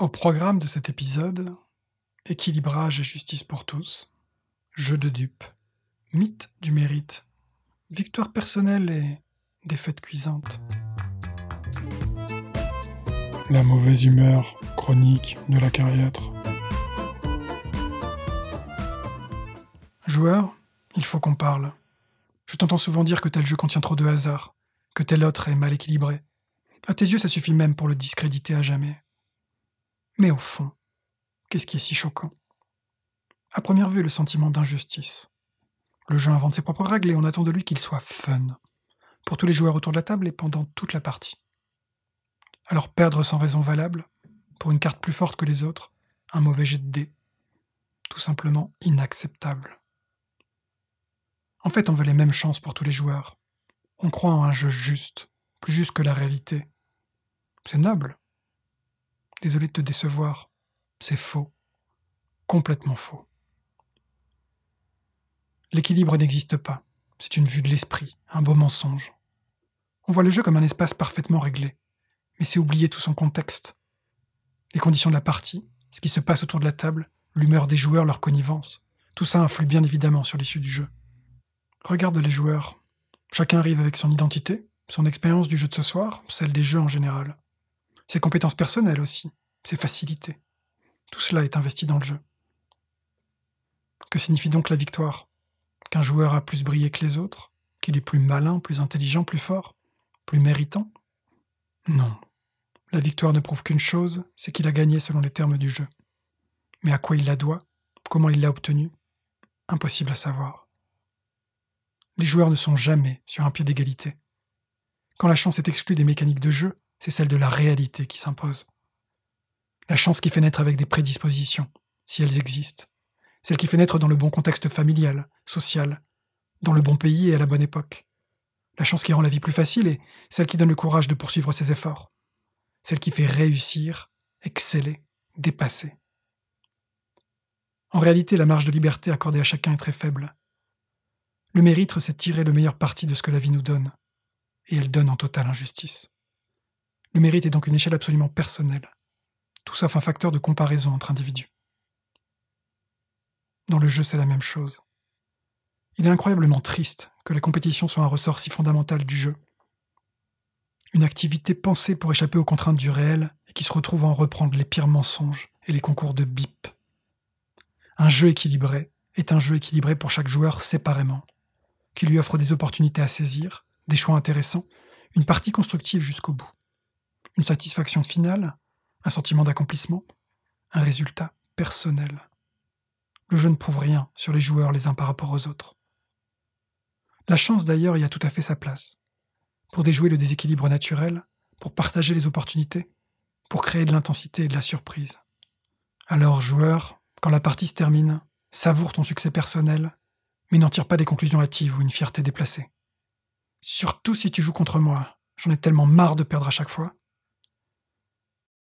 Au programme de cet épisode, équilibrage et justice pour tous, jeu de dupes, mythe du mérite, victoire personnelle et défaite cuisante. La mauvaise humeur chronique de la carrière. Joueur, il faut qu'on parle. Je t'entends souvent dire que tel jeu contient trop de hasard, que tel autre est mal équilibré. À tes yeux, ça suffit même pour le discréditer à jamais. Mais au fond, qu'est-ce qui est si choquant? À première vue, le sentiment d'injustice. Le jeu invente ses propres règles et on attend de lui qu'il soit fun, pour tous les joueurs autour de la table et pendant toute la partie. Alors perdre sans raison valable, pour une carte plus forte que les autres, un mauvais jet de dés, tout simplement inacceptable. En fait, on veut les mêmes chances pour tous les joueurs. On croit en un jeu juste, plus juste que la réalité. C'est noble. Désolé de te décevoir. C'est faux. Complètement faux. L'équilibre n'existe pas. C'est une vue de l'esprit, un beau mensonge. On voit le jeu comme un espace parfaitement réglé, mais c'est oublier tout son contexte. Les conditions de la partie, ce qui se passe autour de la table, l'humeur des joueurs, leur connivence, tout ça influe bien évidemment sur l'issue du jeu. Regarde les joueurs. Chacun arrive avec son identité, son expérience du jeu de ce soir, celle des jeux en général. Ses compétences personnelles aussi, ses facilités. Tout cela est investi dans le jeu. Que signifie donc la victoire? Qu'un joueur a plus brillé que les autres? Qu'il est plus malin, plus intelligent, plus fort? Plus méritant? Non. La victoire ne prouve qu'une chose, c'est qu'il a gagné selon les termes du jeu. Mais à quoi il la doit? Comment il l'a obtenue? Impossible à savoir. Les joueurs ne sont jamais sur un pied d'égalité. Quand la chance est exclue des mécaniques de jeu, c'est celle de la réalité qui s'impose. La chance qui fait naître avec des prédispositions, si elles existent. Celle qui fait naître dans le bon contexte familial, social, dans le bon pays et à la bonne époque. La chance qui rend la vie plus facile et celle qui donne le courage de poursuivre ses efforts. Celle qui fait réussir, exceller, dépasser. En réalité, la marge de liberté accordée à chacun est très faible. Le mérite, c'est tirer le meilleur parti de ce que la vie nous donne, et elle donne en totale injustice. Le mérite est donc une échelle absolument personnelle, tout sauf un facteur de comparaison entre individus. Dans le jeu, c'est la même chose. Il est incroyablement triste que la compétition soit un ressort si fondamental du jeu. Une activité pensée pour échapper aux contraintes du réel et qui se retrouve à en reprendre les pires mensonges et les concours de bip. Un jeu équilibré est un jeu équilibré pour chaque joueur séparément qui lui offre des opportunités à saisir, des choix intéressants, une partie constructive jusqu'au bout. Une satisfaction finale, un sentiment d'accomplissement, un résultat personnel. Le jeu ne prouve rien sur les joueurs les uns par rapport aux autres. La chance d'ailleurs y a tout à fait sa place. Pour déjouer le déséquilibre naturel, pour partager les opportunités, pour créer de l'intensité et de la surprise. Alors, joueur, quand la partie se termine, savoure ton succès personnel mais n'en tire pas des conclusions hâtives ou une fierté déplacée. Surtout si tu joues contre moi. J'en ai tellement marre de perdre à chaque fois.